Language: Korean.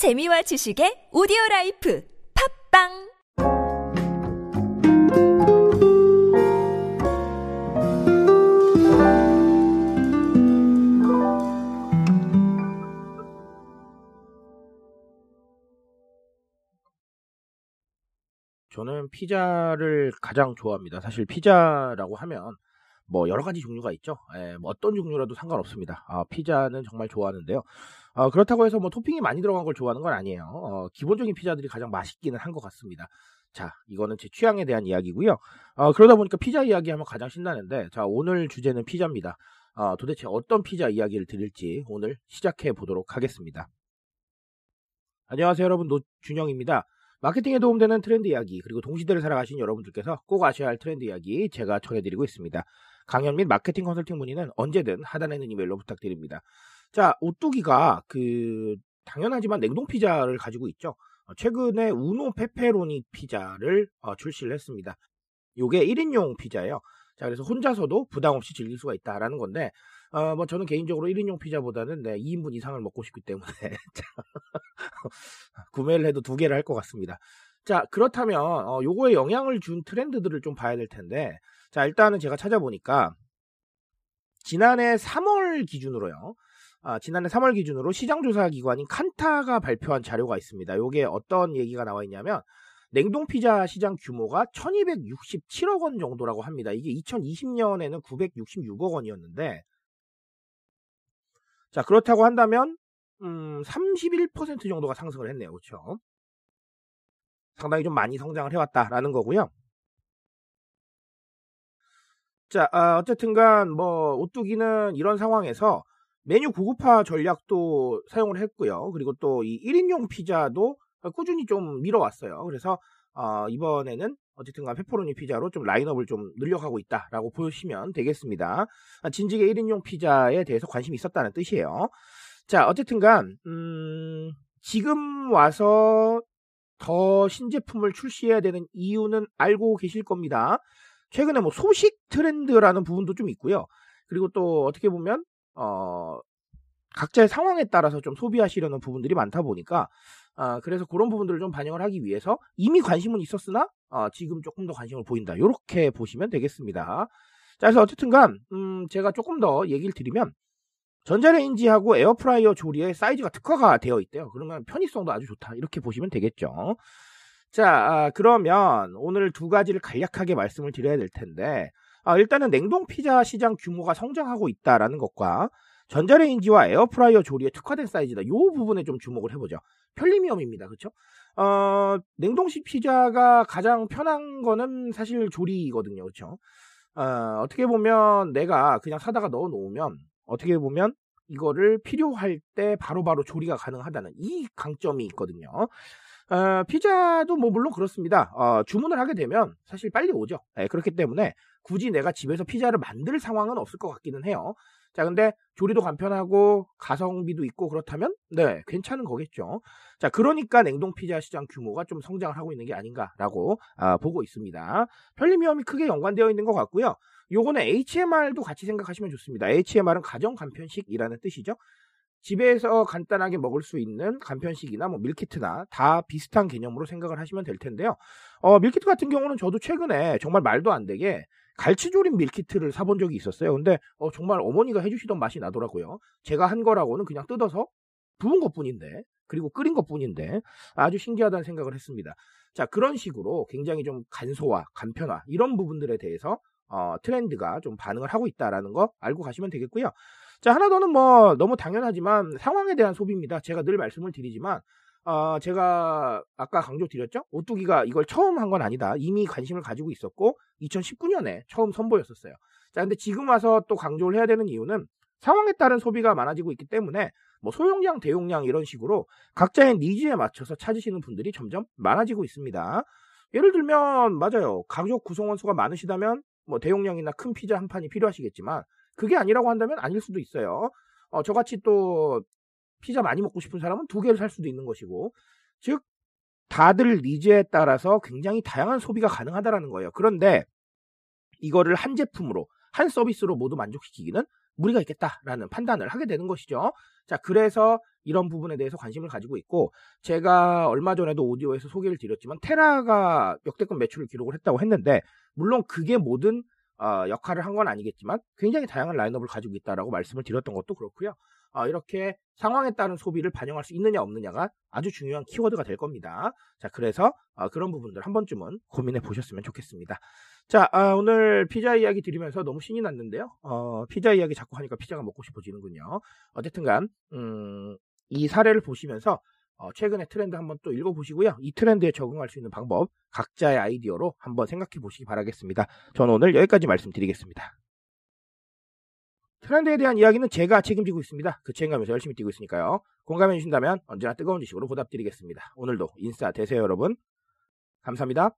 재미와 지식의 오디오 라이프 팟빵 저는 피자를 가장 좋아합니다. 사실 피자라고 하면 뭐 여러 가지 종류가 있죠. 예, 뭐 어떤 종류라도 상관없습니다. 아, 피자는 정말 좋아하는데요. 어, 그렇다고 해서 뭐 토핑이 많이 들어간 걸 좋아하는 건 아니에요. 어, 기본적인 피자들이 가장 맛있기는 한 것 같습니다. 자, 이거는 제 취향에 대한 이야기고요. 어, 그러다 보니까 피자 이야기하면 가장 신나는데, 자, 오늘 주제는 피자입니다. 어, 도대체 어떤 피자 이야기를 드릴지 오늘 시작해 보도록 하겠습니다. 안녕하세요, 여러분. 노준영입니다. 마케팅에 도움되는 트렌드 이야기, 그리고 동시대를 살아가신 여러분들께서 꼭 아셔야 할 트렌드 이야기 제가 전해드리고 있습니다. 강연 및 마케팅 컨설팅 문의는 언제든 하단에 있는 이메일로 부탁드립니다. 자, 오뚜기가 그 당연하지만 냉동 피자를 가지고 있죠. 어, 최근에 우노 페페로니 피자를 어, 출시를 했습니다. 요게 1인용 피자예요. 자, 그래서 혼자서도 부담 없이 즐길 수가 있다라는 건데, 어, 뭐 저는 개인적으로 1인용 피자보다는 네, 2인분 이상을 먹고 싶기 때문에 구매를 해도 두 개를 할 것 같습니다. 자, 그렇다면 어, 요거에 영향을 준 트렌드들을 좀 봐야 될 텐데, 자, 일단은 제가 찾아보니까 지난해 3월 기준으로요. 아, 지난해 3월 기준으로 시장조사 기관인 칸타가 발표한 자료가 있습니다. 요게 어떤 얘기가 나와 있냐면 냉동 피자 시장 규모가 1267억 원 정도라고 합니다. 이게 2020년에는 966억 원이었는데 자, 그렇다고 한다면 음, 31% 정도가 상승을 했네요. 그렇죠? 상당히 좀 많이 성장을 해왔다라는 거고요. 자, 아, 어쨌든간 뭐 오뚜기는 이런 상황에서 메뉴 고급화 전략도 사용을 했고요. 그리고 또 이 1인용 피자도 꾸준히 좀 밀어왔어요. 그래서 어, 이번에는 어쨌든간 페퍼로니 피자로 좀 라인업을 좀 늘려가고 있다라고 보시면 되겠습니다. 아, 진지게 1인용 피자에 대해서 관심이 있었다는 뜻이에요. 자, 어쨌든간 음, 지금 와서 더 신제품을 출시해야 되는 이유는 알고 계실 겁니다. 최근에 뭐 소식 트렌드라는 부분도 좀 있고요. 그리고 또 어떻게 보면 어 각자의 상황에 따라서 좀 소비하시려는 부분들이 많다 보니까 아, 그래서 그런 부분들을 좀 반영을 하기 위해서 이미 관심은 있었으나 아, 지금 조금 더 관심을 보인다. 이렇게 보시면 되겠습니다. 자, 그래서 어쨌든간 음, 제가 조금 더 얘기를 드리면 전자레인지하고 에어프라이어 조리에 사이즈가 특화가 되어 있대요. 그러면 편의성도 아주 좋다. 이렇게 보시면 되겠죠. 자, 아, 그러면 오늘 두 가지를 간략하게 말씀을 드려야 될 텐데, 아, 일단은 냉동 피자 시장 규모가 성장하고 있다라는 것과 전자레인지와 에어프라이어 조리에 특화된 사이즈다. 이 부분에 좀 주목을 해보죠. 편리미엄입니다. 그렇죠? 어, 냉동식 피자가 가장 편한 거는 사실 조리거든요. 그렇죠? 어, 어떻게 보면 내가 그냥 사다가 넣어 놓으면 어떻게 보면 이거를 필요할 때 바로바로 조리가 가능하다는 이 강점이 있거든요. 어, 피자도 뭐 물론 그렇습니다. 어, 주문을 하게 되면 사실 빨리 오죠. 네, 그렇기 때문에 굳이 내가 집에서 피자를 만들 상황은 없을 것 같기는 해요. 자, 근데 조리도 간편하고 가성비도 있고 그렇다면 네, 괜찮은 거겠죠. 자, 그러니까 냉동 피자 시장 규모가 좀 성장을 하고 있는 게 아닌가라고 아, 보고 있습니다. 편리미엄이 크게 연관되어 있는 것 같고요. 요거는 HMR도 같이 생각하시면 좋습니다. HMR은 가정 간편식이라는 뜻이죠. 집에서 간단하게 먹을 수 있는 간편식이나 뭐 밀키트나 다 비슷한 개념으로 생각을 하시면 될 텐데요. 어, 밀키트 같은 경우는 저도 최근에 정말 말도 안 되게 갈치조림 밀키트를 사본 적이 있었어요. 근데 어, 정말 어머니가 해주시던 맛이 나더라고요. 제가 한 거라고는 그냥 뜯어서 부은 것 뿐인데, 그리고 끓인 것 뿐인데, 아주 신기하다는 생각을 했습니다. 자, 그런 식으로 굉장히 좀 간소화, 간편화, 이런 부분들에 대해서 어, 트렌드가 좀 반응을 하고 있다라는 거 알고 가시면 되겠고요. 자, 하나 더는 뭐 너무 당연하지만 상황에 대한 소비입니다. 제가 늘 말씀을 드리지만 어, 제가 아까 강조드렸죠? 오뚜기가 이걸 처음 한 건 아니다. 이미 관심을 가지고 있었고 2019년에 처음 선보였었어요. 자, 근데 지금 와서 또 강조를 해야 되는 이유는 상황에 따른 소비가 많아지고 있기 때문에 뭐 소용량, 대용량 이런 식으로 각자의 니즈에 맞춰서 찾으시는 분들이 점점 많아지고 있습니다. 예를 들면 맞아요. 가족 구성원 수가 많으시다면 뭐 대용량이나 큰 피자 한 판이 필요하시겠지만 그게 아니라고 한다면 아닐 수도 있어요. 어, 저같이 또 피자 많이 먹고 싶은 사람은 두 개를 살 수도 있는 것이고 즉 다들 니즈에 따라서 굉장히 다양한 소비가 가능하다라는 거예요. 그런데 이거를 한 제품으로 한 서비스로 모두 만족시키기는 무리가 있겠다라는 판단을 하게 되는 것이죠. 자, 그래서 이런 부분에 대해서 관심을 가지고 있고 제가 얼마 전에도 오디오에서 소개를 드렸지만 테라가 역대급 매출을 기록을 했다고 했는데 물론 그게 모든 어, 역할을 한 건 아니겠지만 굉장히 다양한 라인업을 가지고 있다라고 말씀을 드렸던 것도 그렇고요. 어, 이렇게 상황에 따른 소비를 반영할 수 있느냐 없느냐가 아주 중요한 키워드가 될 겁니다. 자, 그래서 어, 그런 부분들 한 번쯤은 고민해 보셨으면 좋겠습니다. 자, 아, 오늘 피자 이야기 드리면서 너무 신이 났는데요. 어, 피자 이야기 자꾸 하니까 피자가 먹고 싶어지는군요. 어쨌든간 음, 이 사례를 보시면서 어, 최근의 트렌드 한번 또 읽어보시고요. 이 트렌드에 적응할 수 있는 방법 각자의 아이디어로 한번 생각해 보시기 바라겠습니다. 저는 오늘 여기까지 말씀드리겠습니다. 트렌드에 대한 이야기는 제가 책임지고 있습니다. 그 책임감에서 열심히 뛰고 있으니까요. 공감해 주신다면 언제나 뜨거운 지식으로 보답드리겠습니다. 오늘도 인싸 되세요 여러분. 감사합니다.